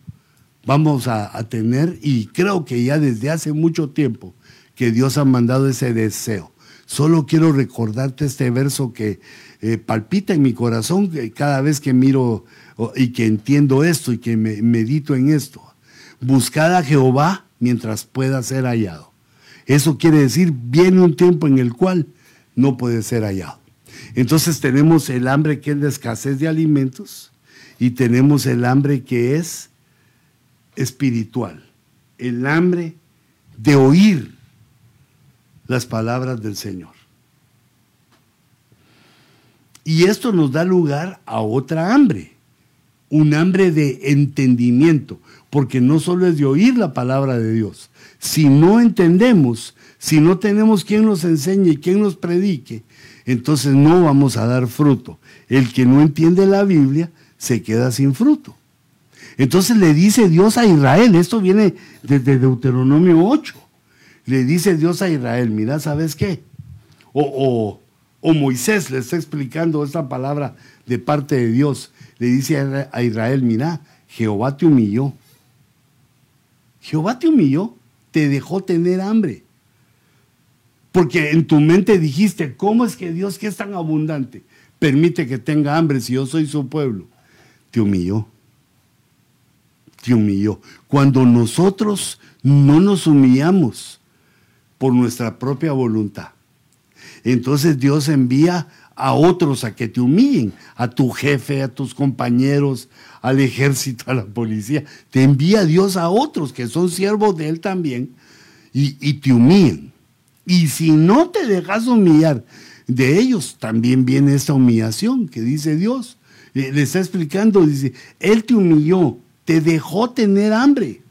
Vamos a, tener, y creo que ya desde hace mucho tiempo, que Dios ha mandado ese deseo. Solo quiero recordarte este verso que eh, palpita en mi corazón cada vez que miro y que entiendo esto y que me, medito en esto. Buscad a Jehová mientras pueda ser hallado. Eso quiere decir, viene un tiempo en el cual no puede ser hallado. Entonces tenemos el hambre que es la escasez de alimentos y tenemos el hambre que es espiritual, el hambre de oír las palabras del Señor. Y esto nos da lugar a otra hambre, un hambre de entendimiento, porque no solo es de oír la palabra de Dios, si no entendemos, si no tenemos quien nos enseñe y quien nos predique, entonces no vamos a dar fruto. El que no entiende la Biblia se queda sin fruto. Entonces le dice Dios a Israel, esto viene desde Deuteronomio 8, le dice Dios a Israel, mira, ¿sabes qué? O, o, Moisés le está explicando esta palabra de parte de Dios, le dice a Israel, mira, Jehová te humilló. Jehová te humilló te dejó tener hambre. Porque en tu mente dijiste, ¿cómo es que Dios que es tan abundante permite que tenga hambre si yo soy su pueblo? Te humilló. Te humilló. Cuando nosotros no nos humillamos por nuestra propia voluntad, entonces Dios envía a otros a que te humillen, a tu jefe, a tus compañeros, al ejército, a la policía. Te envía Dios a otros que son siervos de Él también y, te humillan. Y si no te dejas humillar de ellos, también viene esta humillación que dice Dios. Le está explicando, dice, Él te humilló, te dejó tener hambre,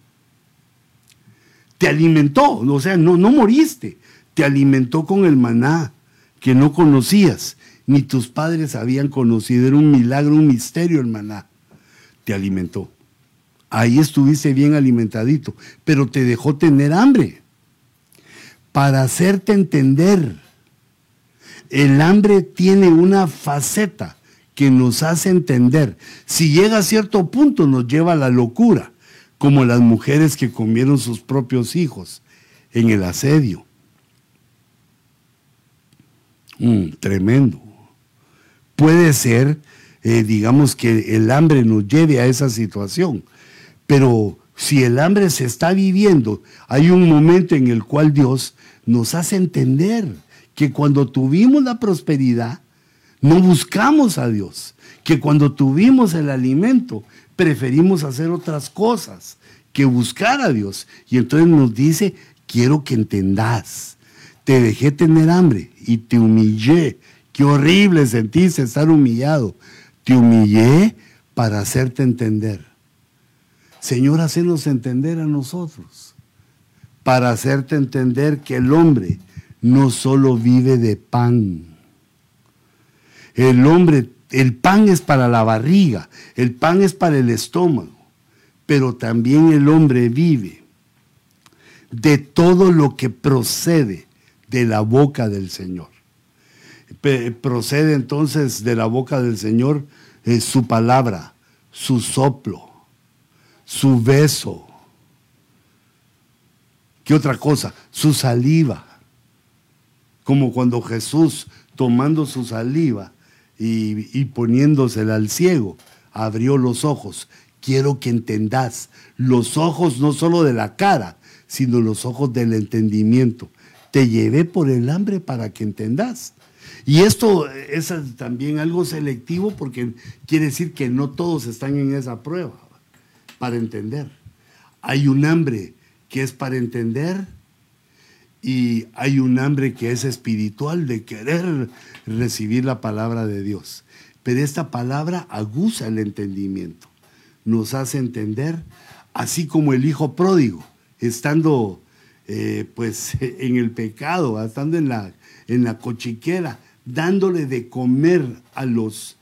te alimentó, o sea, no, no moriste, te alimentó con el maná que no conocías, ni tus padres habían conocido, era un milagro, un misterio el maná. Te alimentó. Ahí estuviste bien alimentadito, pero te dejó tener hambre para hacerte entender. El hambre tiene una faceta que nos hace entender. Si llega a cierto punto nos lleva a la locura, como las mujeres que comieron sus propios hijos en el asedio. Mm, tremendo. Puede ser eh, digamos, que el hambre nos lleve a esa situación. Pero si el hambre se está viviendo, hay un momento en el cual Dios nos hace entender que cuando tuvimos la prosperidad, no buscamos a Dios, que cuando tuvimos el alimento, preferimos hacer otras cosas que buscar a Dios. Y entonces nos dice, quiero que entendas, te dejé tener hambre y te humillé. Qué horrible sentiste estar humillado. Te humillé para hacerte entender. Señor, hacenos entender a nosotros, para hacerte entender que el hombre no solo vive de pan. El hombre, el pan es para la barriga, el pan es para el estómago, pero también el hombre vive de todo lo que procede de la boca del Señor procede entonces de la boca del Señor eh, su palabra, su soplo, su beso. ¿Qué otra cosa? Su saliva. Como cuando Jesús, tomando su saliva y, poniéndosela al ciego, abrió los ojos. Quiero que entendás, los ojos no solo de la cara, sino los ojos del entendimiento. Te llevé por el hambre para que entendás Y esto es también algo selectivo porque quiere decir que no todos están en esa prueba para entender. Hay un hambre que es para entender y hay un hambre que es espiritual de querer recibir la palabra de Dios. Pero esta palabra aguza el entendimiento, nos hace entender, así como el hijo pródigo, estando eh, pues <laughs> en el pecado, estando en la, en la cochiquera, dándole de comer a los,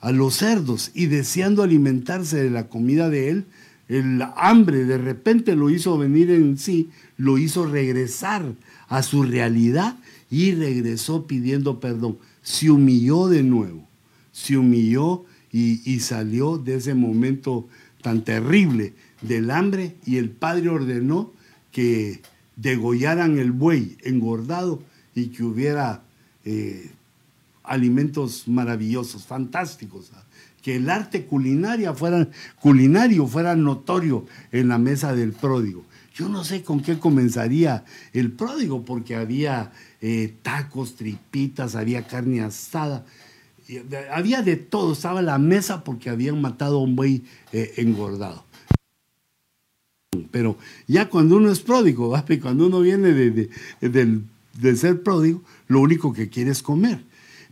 a los cerdos y deseando alimentarse de la comida de él, el hambre de repente lo hizo venir en sí, lo hizo regresar a su realidad y regresó pidiendo perdón. Se humilló de nuevo, se humilló y, y salió de ese momento tan terrible del hambre y el padre ordenó que degollaran el buey engordado y que hubiera eh, alimentos maravillosos, fantásticos, que el arte culinaria fuera, culinario fuera notorio en la mesa del pródigo. Yo no sé con qué comenzaría el pródigo, porque había eh, tacos, tripitas, había carne asada, había de todo, estaba la mesa porque habían matado a un buey eh, engordado. Pero ya cuando uno es pródigo, <laughs> cuando uno viene de, de, ser pródigo, lo único que quiere es comer.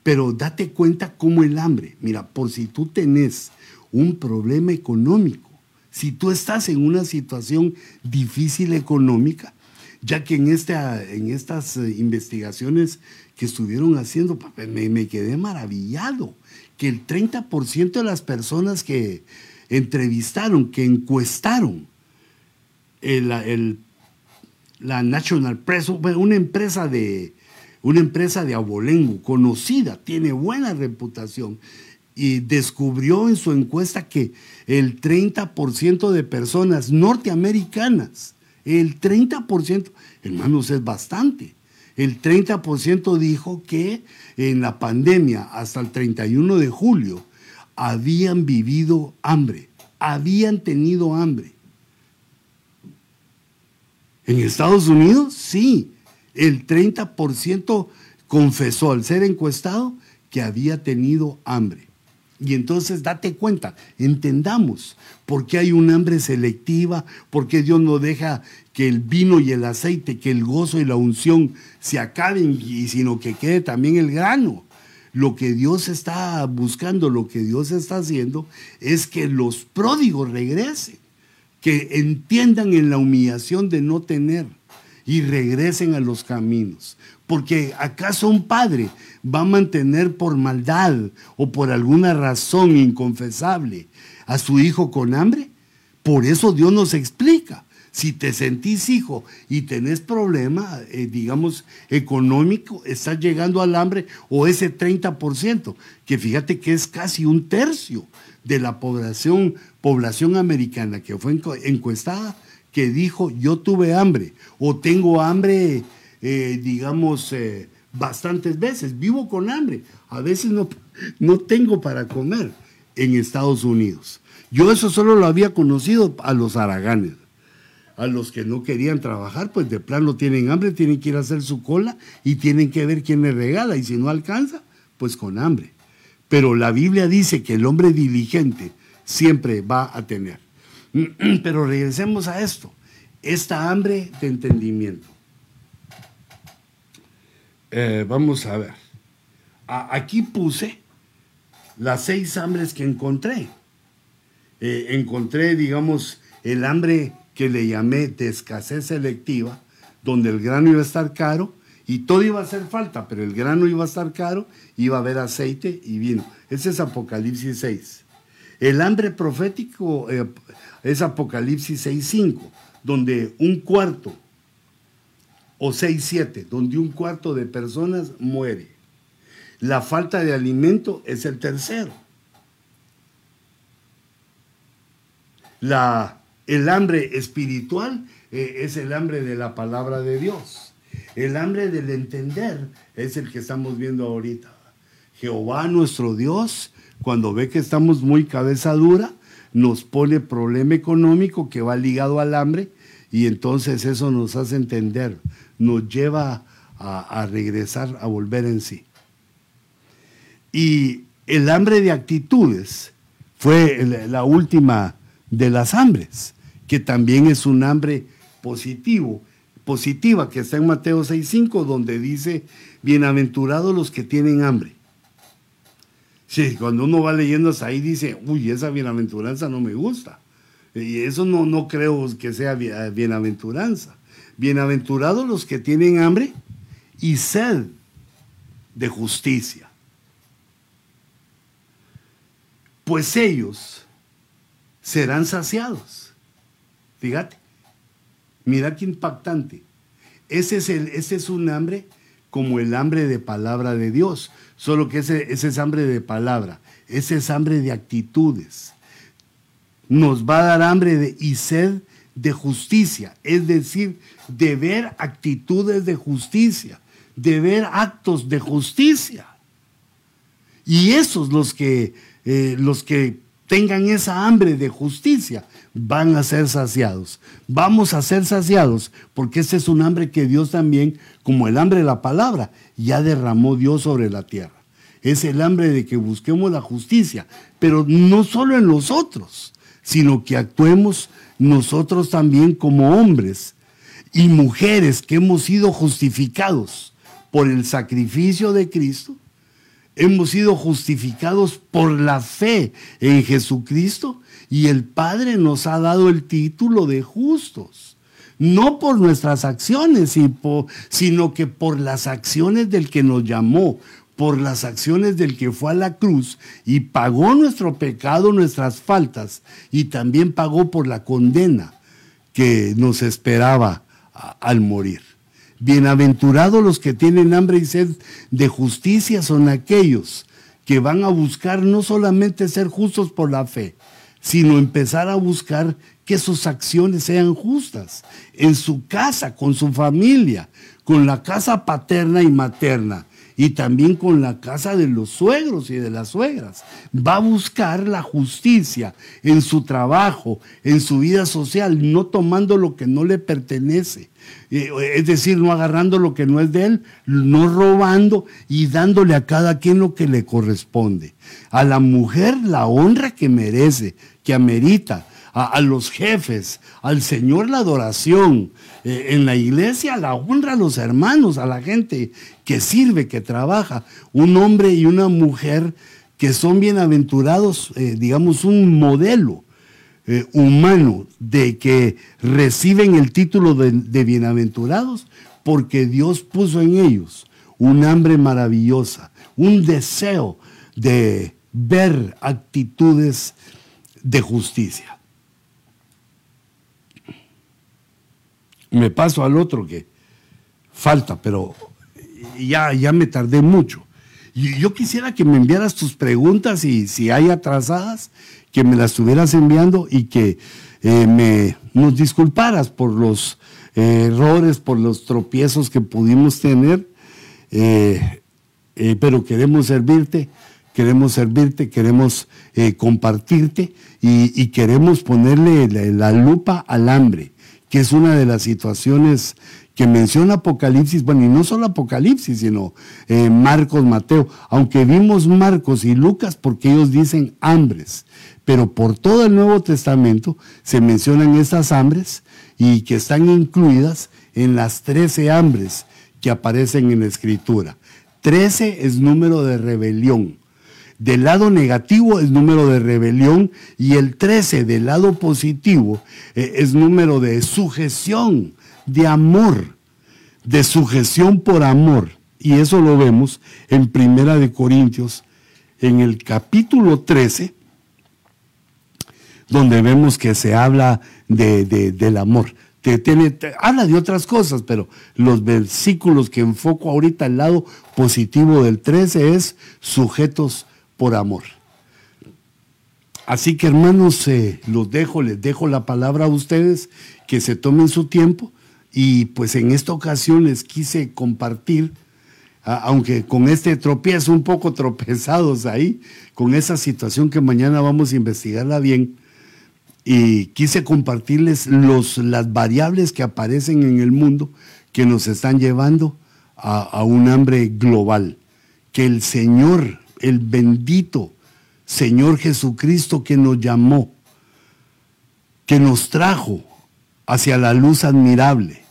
Pero date cuenta cómo el hambre, mira, por si tú tenés un problema económico, si tú estás en una situación difícil económica, ya que en, esta, en estas eh, investigaciones que estuvieron haciendo, me, quedé maravillado, que el 30% de las personas que entrevistaron, que encuestaron, el, la National Press, una empresa de, una empresa de abolengo conocida, tiene buena reputación, y descubrió en su encuesta que el 30% de personas norteamericanas, el 30%, hermanos, es bastante. El 30% dijo que en la pandemia hasta el 31 de julio habían vivido hambre, habían tenido hambre. En Estados Unidos, sí, el 30% confesó al ser encuestado que había tenido hambre. Y entonces date cuenta, entendamos por qué hay un hambre selectiva, por qué Dios no deja que el vino y el aceite, que el gozo y la unción se acaben, y sino que quede también el grano. Lo que Dios está buscando, lo que Dios está haciendo, es que los pródigos regresen que entiendan en la humillación de no tener y regresen a los caminos. Porque acaso un padre va a mantener por maldad o por alguna razón inconfesable a su hijo con hambre? Por eso Dios nos explica. Si te sentís hijo y tenés problema, eh, digamos, económico, estás llegando al hambre o ese 30%, que fíjate que es casi un tercio de la población, población americana que fue encuestada, que dijo yo tuve hambre o tengo hambre, eh, digamos, eh, bastantes veces, vivo con hambre, a veces no, no tengo para comer en Estados Unidos. Yo eso solo lo había conocido a los araganes. A los que no querían trabajar, pues de plano tienen hambre, tienen que ir a hacer su cola y tienen que ver quién les regala. Y si no alcanza, pues con hambre. Pero la Biblia dice que el hombre diligente siempre va a tener. <clears throat> Pero regresemos a esto, esta hambre de entendimiento. Eh, vamos a ver. aquí puse las seis hambres que encontré. Eh, encontré, digamos, el hambre que le llamé de escasez selectiva, donde el grano iba a estar caro y todo iba a hacer falta, pero el grano iba a estar caro, iba a haber aceite y vino. Ese es Apocalipsis 6. El hambre profético eh, es Apocalipsis 6.5, donde un cuarto, o 6.7, donde un cuarto de personas muere. La falta de alimento es el tercero. La, el hambre espiritual eh, es el hambre de la palabra de Dios. El hambre del entender es el que estamos viendo ahorita. Jehová nuestro Dios, cuando ve que estamos muy cabeza dura, nos pone problema económico que va ligado al hambre y entonces eso nos hace entender, nos lleva a, regresar, a volver en sí. Y el hambre de actitudes fue la última de las hambres, que también es un hambre positivo, positiva, que está en Mateo 6.5, donde dice, bienaventurados los que tienen hambre. Sí, cuando uno va leyendo ahí dice, uy, esa bienaventuranza no me gusta. Y eso no, no creo que sea bienaventuranza. Bienaventurados los que tienen hambre y sed de justicia. Pues ellos serán saciados. Fíjate, mira qué impactante. Ese es, el, ese es un hambre como el hambre de palabra de Dios, solo que ese, ese es hambre de palabra, ese es hambre de actitudes. Nos va a dar hambre de, y sed de justicia, es decir, de ver actitudes de justicia, de ver actos de justicia. Y esos los que, eh, los que tengan esa hambre de justicia van a ser saciados. Vamos a ser saciados porque ese es un hambre que Dios también, como el hambre de la palabra, ya derramó Dios sobre la tierra. Es el hambre de que busquemos la justicia, pero no solo en nosotros, sino que actuemos nosotros también como hombres y mujeres que hemos sido justificados por el sacrificio de Cristo, hemos sido justificados por la fe en Jesucristo y el Padre nos ha dado el título de justos. No por nuestras acciones, sino que por las acciones del que nos llamó, por las acciones del que fue a la cruz y pagó nuestro pecado, nuestras faltas, y también pagó por la condena que nos esperaba al morir. Bienaventurados los que tienen hambre y sed de justicia son aquellos que van a buscar no solamente ser justos por la fe, sino empezar a buscar que sus acciones sean justas en su casa, con su familia, con la casa paterna y materna y también con la casa de los suegros y de las suegras. Va a buscar la justicia en su trabajo, en su vida social, no tomando lo que no le pertenece. Es decir, no agarrando lo que no es de él, no robando y dándole a cada quien lo que le corresponde. A la mujer la honra que merece, que amerita. A, los jefes, al Señor la adoración, eh, en la iglesia la honra a los hermanos, a la gente que sirve, que trabaja, un hombre y una mujer que son bienaventurados, eh, digamos, un modelo eh, humano de que reciben el título de, de bienaventurados porque Dios puso en ellos un hambre maravillosa, un deseo de ver actitudes de justicia. Me paso al otro que falta, pero ya, ya me tardé mucho. Y yo quisiera que me enviaras tus preguntas y si hay atrasadas, que me las estuvieras enviando y que eh, me, nos disculparas por los eh, errores, por los tropiezos que pudimos tener, eh, pero queremos servirte, queremos servirte, queremos compartirte y, queremos ponerle la lupa al hambre, que es una de las situaciones que menciona Apocalipsis, bueno, y no solo Apocalipsis, sino Marcos, Mateo, aunque vimos Marcos y Lucas porque ellos dicen hambres, pero por todo el Nuevo Testamento se mencionan estas hambres y que están incluidas en las trece hambres que aparecen en la Escritura. Trece es número de rebelión. Del lado negativo es número de rebelión y el 13 del lado positivo eh, es número de sujeción, de amor, de sujeción por amor. Y eso lo vemos en Primera de Corintios, en el capítulo 13, donde vemos que se habla de, del amor. Te, habla de otras cosas, pero los versículos que enfoco ahorita al lado positivo del 13 es sujetos por amor. Así que hermanos, eh, los dejo, les dejo la palabra a ustedes, que se tomen su tiempo y pues en esta ocasión les quise compartir, aunque con este tropiezo un poco <laughs> tropezados ahí, con esa situación que mañana vamos a investigarla bien, y quise compartirles los, las variables que aparecen en el mundo que nos están llevando a, a un hambre global, que el Señor el bendito Señor Jesucristo que nos llamó, que nos trajo hacia la luz admirable,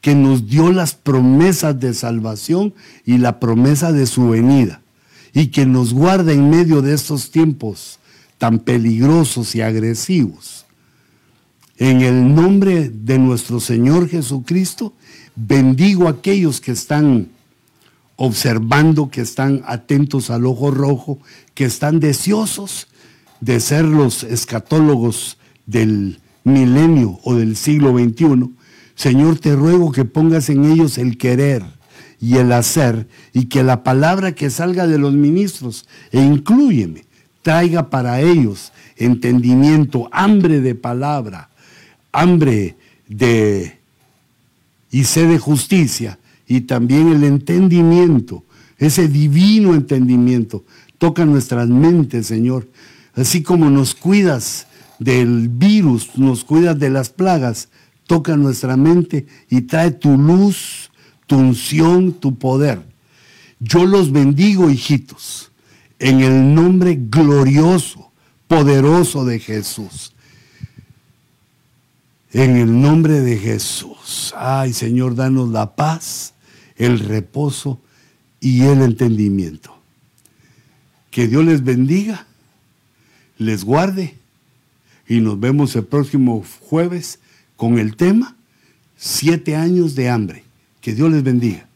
que nos dio las promesas de salvación y la promesa de su venida, y que nos guarda en medio de estos tiempos tan peligrosos y agresivos. En el nombre de nuestro Señor Jesucristo, bendigo a aquellos que están observando, que están atentos al ojo rojo, que están deseosos de ser los escatólogos del milenio o del siglo XXI. Señor, te ruego que pongas en ellos el querer y el hacer y que la palabra que salga de los ministros, e incluyeme, traiga para ellos entendimiento, hambre de palabra, hambre de y sed de justicia y también el entendimiento, ese divino entendimiento. Toca nuestras mentes, Señor. Así como nos cuidas del virus, nos cuidas de las plagas, toca nuestra mente y trae tu luz, tu unción, tu poder. Yo los bendigo, hijitos, en el nombre glorioso, poderoso de Jesús. En el nombre de Jesús. Ay, Señor, danos la paz, el reposo y el entendimiento. Que Dios les bendiga, les guarde y nos vemos el próximo jueves con el tema Siete años de hambre. Que Dios les bendiga.